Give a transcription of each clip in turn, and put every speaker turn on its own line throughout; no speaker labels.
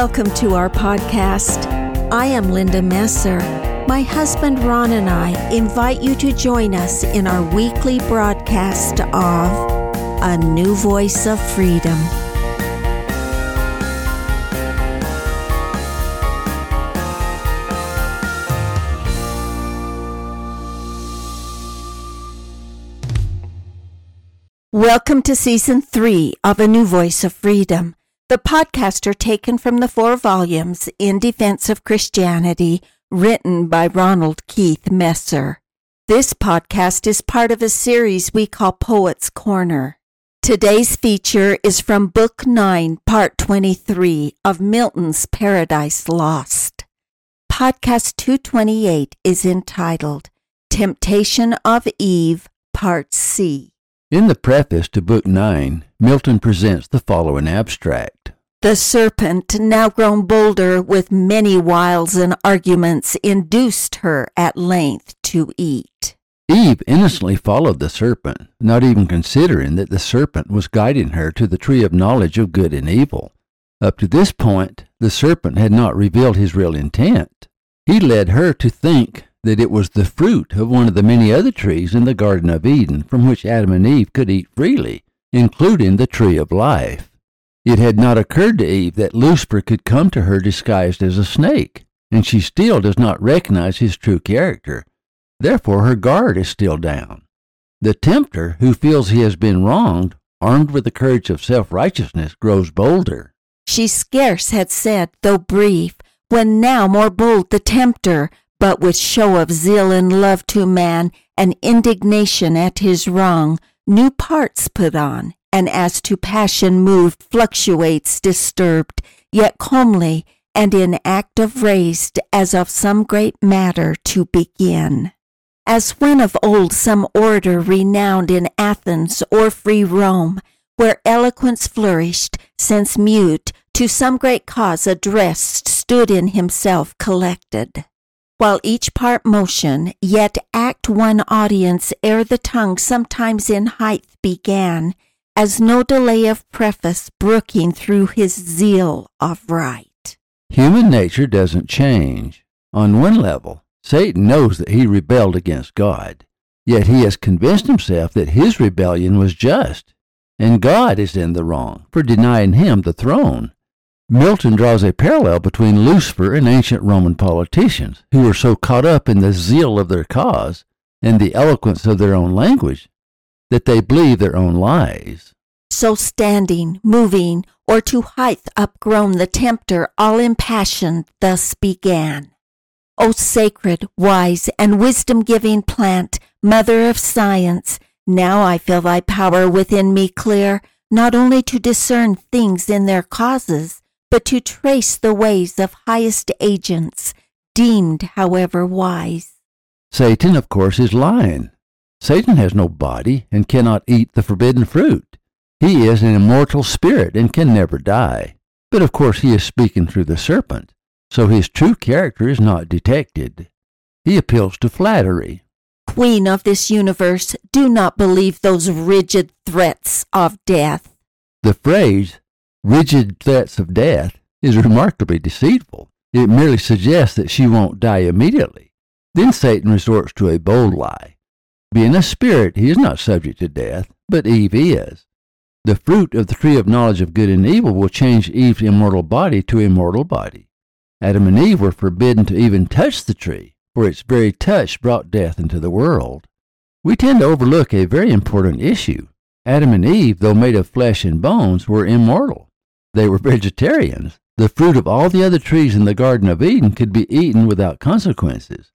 Welcome to our podcast. I am Linda Messer. My husband Ron and I invite you to join us in our weekly broadcast of A New Voice of Freedom. Welcome to season three of A New Voice of Freedom. The podcasts are taken from the four volumes In Defense of Christianity written by Ronald Keith Messer. This podcast is part of a series we call Poets Corner. Today's feature is from Book 9, Part 23 of Milton's Paradise Lost. Podcast 228 is entitled Temptation of Eve, Part C.
In the preface to Book 9, Milton presents the following abstract
the serpent, now grown bolder with many wiles and arguments, induced her at length to eat.
Eve innocently followed the serpent, not even considering that the serpent was guiding her to the tree of knowledge of good and evil. Up to this point, the serpent had not revealed his real intent. He led her to think that it was the fruit of one of the many other trees in the Garden of Eden from which Adam and Eve could eat freely, including the tree of life. It had not occurred to Eve that Lucifer could come to her disguised as a snake, and she still does not recognize his true character. Therefore, her guard is still down. The tempter, who feels he has been wronged, armed with the courage of self righteousness, grows bolder.
She scarce had said, though brief, when now more bold the tempter, but with show of zeal and love to man, and indignation at his wrong, new parts put on and as to passion moved fluctuates disturbed, yet calmly and in act of raised as of some great matter to begin. As when of old some orator renowned in Athens or free Rome, where eloquence flourished, since mute, to some great cause addressed, stood in himself collected. While each part motion, yet act won audience ere the tongue sometimes in height began, as no delay of preface brooking through his zeal of right.
Human nature doesn't change. On one level, Satan knows that he rebelled against God, yet he has convinced himself that his rebellion was just, and God is in the wrong for denying him the throne. Milton draws a parallel between Lucifer and ancient Roman politicians, who were so caught up in the zeal of their cause and the eloquence of their own language that they believe their own lies.
So standing, moving, or to height upgrown, the tempter, all impassioned, thus began. O sacred, wise, and wisdom giving plant, mother of science, now I feel thy power within me clear, not only to discern things in their causes, but to trace the ways of highest agents, deemed, however, wise.
Satan, of course, is lying. Satan has no body and cannot eat the forbidden fruit. He is an immortal spirit and can never die. But of course, he is speaking through the serpent, so his true character is not detected. He appeals to flattery.
Queen of this universe, do not believe those rigid threats of death.
The phrase, rigid threats of death, is remarkably deceitful. It merely suggests that she won't die immediately. Then Satan resorts to a bold lie. Being a spirit, he is not subject to death, but Eve is. The fruit of the tree of knowledge of good and evil will change Eve's immortal body to a mortal body. Adam and Eve were forbidden to even touch the tree, for its very touch brought death into the world. We tend to overlook a very important issue. Adam and Eve, though made of flesh and bones, were immortal. They were vegetarians. The fruit of all the other trees in the Garden of Eden could be eaten without consequences.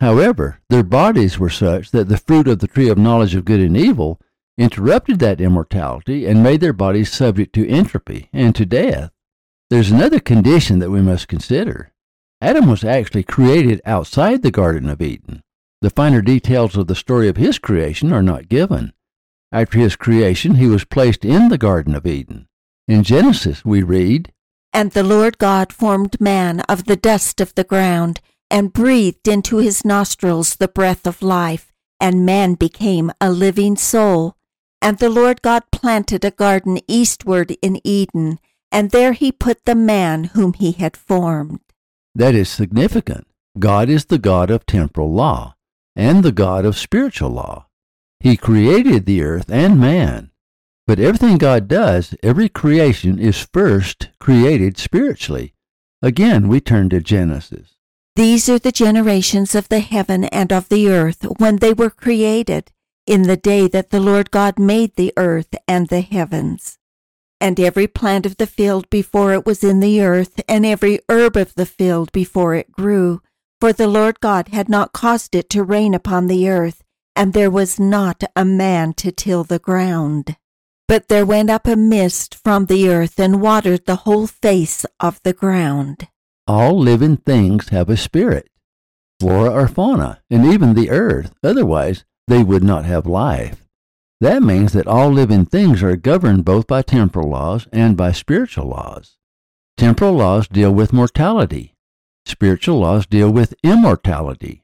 However, their bodies were such that the fruit of the tree of knowledge of good and evil interrupted that immortality and made their bodies subject to entropy and to death. There's another condition that we must consider. Adam was actually created outside the Garden of Eden. The finer details of the story of his creation are not given. After his creation, he was placed in the Garden of Eden. In Genesis, we read,
And the Lord God formed man of the dust of the ground and breathed into his nostrils the breath of life, and man became a living soul. And the Lord God planted a garden eastward in Eden, and there he put the man whom he had formed.
That is significant. God is the God of temporal law and the God of spiritual law. He created the earth and man. But everything God does, every creation is first created spiritually. Again, we turn to Genesis.
These are the generations of the heaven and of the earth when they were created, in the day that the Lord God made the earth and the heavens. And every plant of the field before it was in the earth, and every herb of the field before it grew, for the Lord God had not caused it to rain upon the earth, and there was not a man to till the ground. But there went up a mist from the earth and watered the whole face of the ground.
All living things have a spirit, flora or fauna, and even the earth. Otherwise, they would not have life. That means that all living things are governed both by temporal laws and by spiritual laws. Temporal laws deal with mortality. Spiritual laws deal with immortality.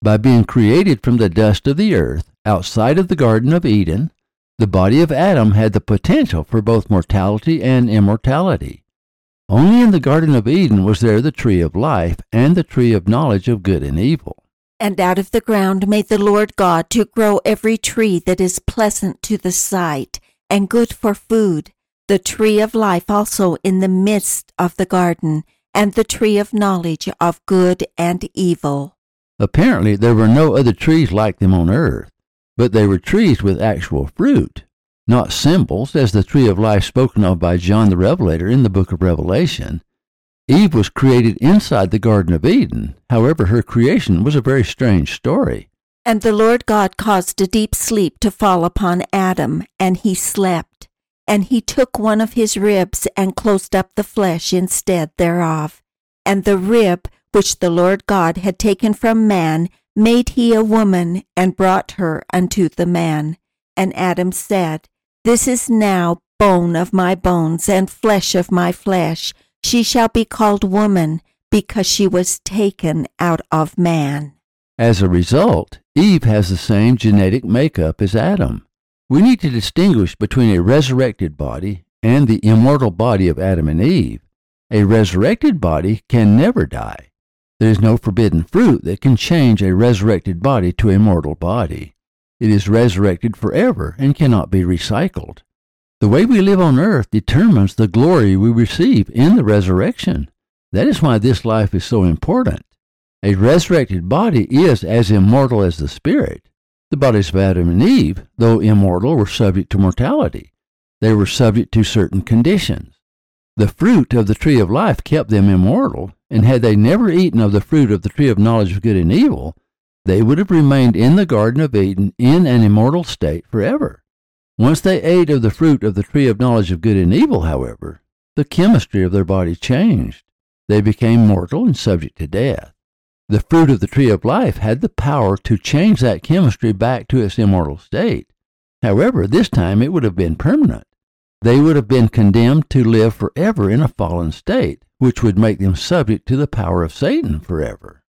By being created from the dust of the earth outside of the Garden of Eden, the body of Adam had the potential for both mortality and immortality. Only in the Garden of Eden was there the tree of life and the tree of knowledge of good and evil.
And out of the ground made the Lord God to grow every tree that is pleasant to the sight and good for food, the tree of life also in the midst of the garden, and the tree of knowledge of good and evil.
Apparently, there were no other trees like them on earth, but they were trees with actual fruit not symbols, as the tree of life spoken of by John the Revelator in the book of Revelation. Eve was created inside the Garden of Eden. However, her creation was a very strange story.
And the Lord God caused a deep sleep to fall upon Adam, and he slept. And he took one of his ribs and closed up the flesh instead thereof. And the rib which the Lord God had taken from man made he a woman and brought her unto the man. And Adam said, this is now bone of my bones and flesh of my flesh. She shall be called woman because she was taken out of man.
As a result, Eve has the same genetic makeup as Adam. We need to distinguish between a resurrected body and the immortal body of Adam and Eve. A resurrected body can never die. There is no forbidden fruit that can change a resurrected body to a mortal body. It is resurrected forever and cannot be recycled. The way we live on earth determines the glory we receive in the resurrection. That is why this life is so important. A resurrected body is as immortal as the spirit. The bodies of Adam and Eve, though immortal, were subject to mortality. They were subject to certain conditions. The fruit of the tree of life kept them immortal, and had they never eaten of the fruit of the tree of knowledge of good and evil, they would have remained in the Garden of Eden in an immortal state forever. Once they ate of the fruit of the tree of knowledge of good and evil, however, the chemistry of their body changed. They became mortal and subject to death. The fruit of the tree of life had the power to change that chemistry back to its immortal state. However, this time it would have been permanent. They would have been condemned to live forever in a fallen state, which would make them subject to the power of Satan forever.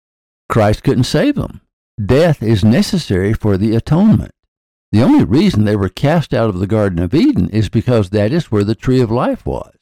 Christ couldn't save them death is necessary for the atonement. The only reason they were cast out of the Garden of Eden is because that is where the tree of life was.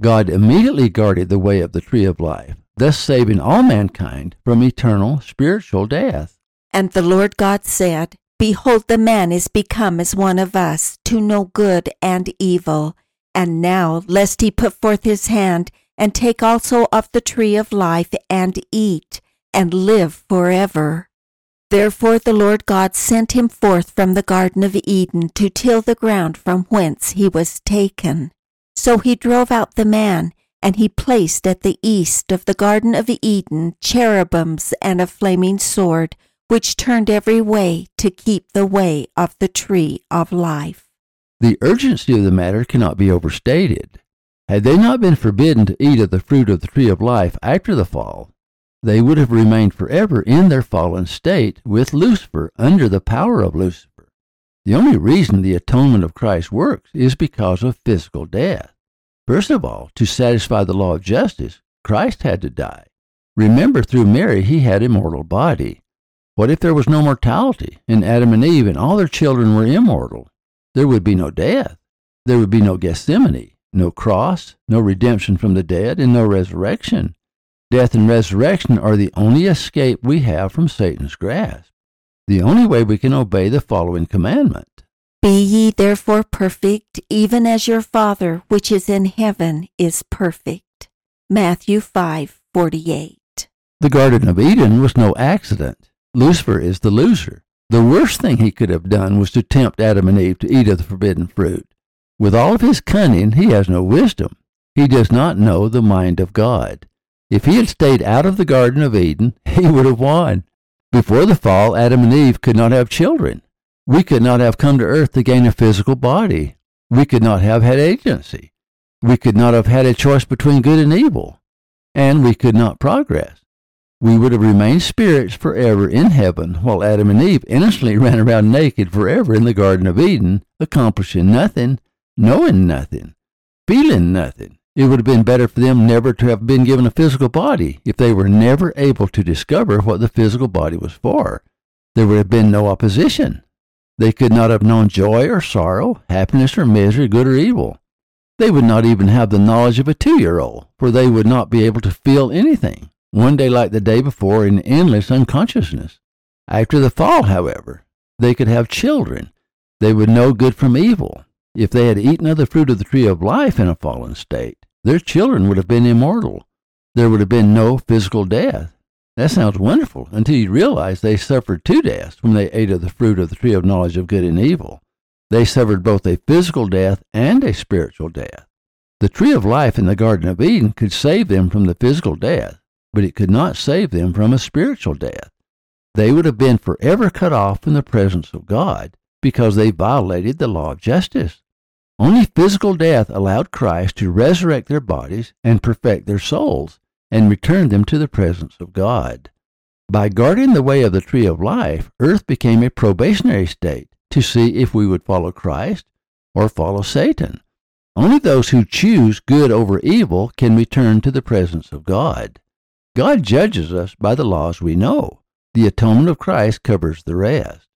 God immediately guarded the way of the tree of life, thus saving all mankind from eternal spiritual death.
And the Lord God said, Behold, the man is become as one of us, to know good and evil. And now, lest he put forth his hand, and take also of the tree of life, and eat, and live forever. Therefore the Lord God sent him forth from the Garden of Eden to till the ground from whence he was taken. So he drove out the man, and he placed at the east of the Garden of Eden cherubims and a flaming sword, which turned every way to keep the way of the tree of life.
The urgency of the matter cannot be overstated. Had they not been forbidden to eat of the fruit of the tree of life after the fall, they would have remained forever in their fallen state with Lucifer, under the power of Lucifer. The only reason the atonement of Christ works is because of physical death. First of all, to satisfy the law of justice, Christ had to die. Remember, through Mary, he had a mortal body. What if there was no mortality, and Adam and Eve and all their children were immortal? There would be no death. There would be no Gethsemane, no cross, no redemption from the dead, and no resurrection death and resurrection are the only escape we have from Satan's grasp, the only way we can obey the following commandment.
Be ye therefore perfect, even as your Father which is in heaven is perfect. Matthew 5 48.
The Garden of Eden was no accident. Lucifer is the loser. The worst thing he could have done was to tempt Adam and Eve to eat of the forbidden fruit. With all of his cunning, he has no wisdom. He does not know the mind of God. If he had stayed out of the Garden of Eden, he would have won. Before the fall, Adam and Eve could not have children. We could not have come to earth to gain a physical body. We could not have had agency. We could not have had a choice between good and evil. And we could not progress. We would have remained spirits forever in heaven while Adam and Eve innocently ran around naked forever in the Garden of Eden, accomplishing nothing, knowing nothing, feeling nothing. It would have been better for them never to have been given a physical body if they were never able to discover what the physical body was for. There would have been no opposition. They could not have known joy or sorrow, happiness or misery, good or evil. They would not even have the knowledge of a two year old, for they would not be able to feel anything, one day like the day before in endless unconsciousness. After the fall, however, they could have children. They would know good from evil if they had eaten of the fruit of the tree of life in a fallen state their children would have been immortal. There would have been no physical death. That sounds wonderful until you realize they suffered two deaths when they ate of the fruit of the tree of knowledge of good and evil. They suffered both a physical death and a spiritual death. The tree of life in the Garden of Eden could save them from the physical death, but it could not save them from a spiritual death. They would have been forever cut off from the presence of God because they violated the law of justice. Only physical death allowed Christ to resurrect their bodies and perfect their souls and return them to the presence of God. By guarding the way of the tree of life, earth became a probationary state to see if we would follow Christ or follow Satan. Only those who choose good over evil can return to the presence of God. God judges us by the laws we know. The atonement of Christ covers the rest.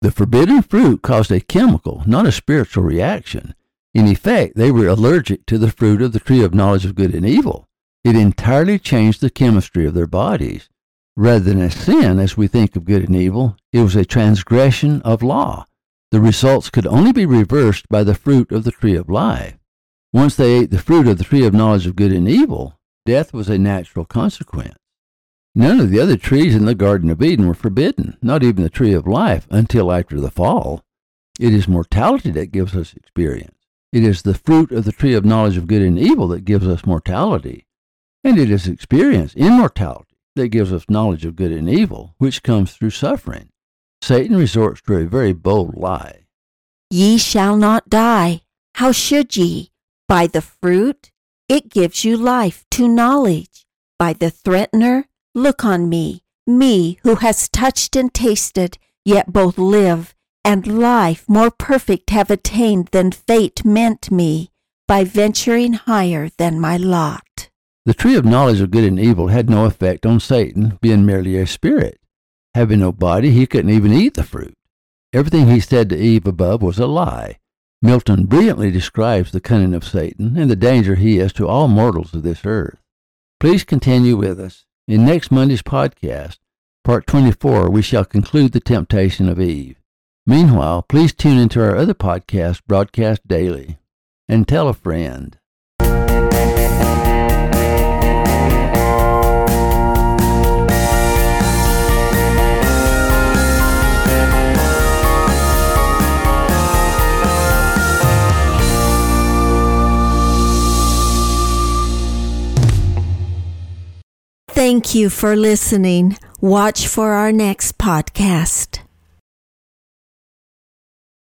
The forbidden fruit caused a chemical, not a spiritual reaction. In effect, they were allergic to the fruit of the tree of knowledge of good and evil. It entirely changed the chemistry of their bodies. Rather than a sin, as we think of good and evil, it was a transgression of law. The results could only be reversed by the fruit of the tree of life. Once they ate the fruit of the tree of knowledge of good and evil, death was a natural consequence. None of the other trees in the Garden of Eden were forbidden, not even the tree of life, until after the fall. It is mortality that gives us experience. It is the fruit of the tree of knowledge of good and evil that gives us mortality, and it is experience immortality, that gives us knowledge of good and evil, which comes through suffering. Satan resorts to a very bold lie.
Ye shall not die. How should ye? By the fruit? It gives you life to knowledge. By the threatener? Look on me, me who has touched and tasted, yet both live and life more perfect have attained than fate meant me by venturing higher than my lot.
The tree of knowledge of good and evil had no effect on Satan, being merely a spirit. Having no body, he couldn't even eat the fruit. Everything he said to Eve above was a lie. Milton brilliantly describes the cunning of Satan and the danger he is to all mortals of this earth. Please continue with us. In next Monday's podcast, part 24, we shall conclude the temptation of Eve. Meanwhile, please tune into our other podcast, Broadcast Daily, and tell a friend.
Thank you for listening. Watch for our next podcast.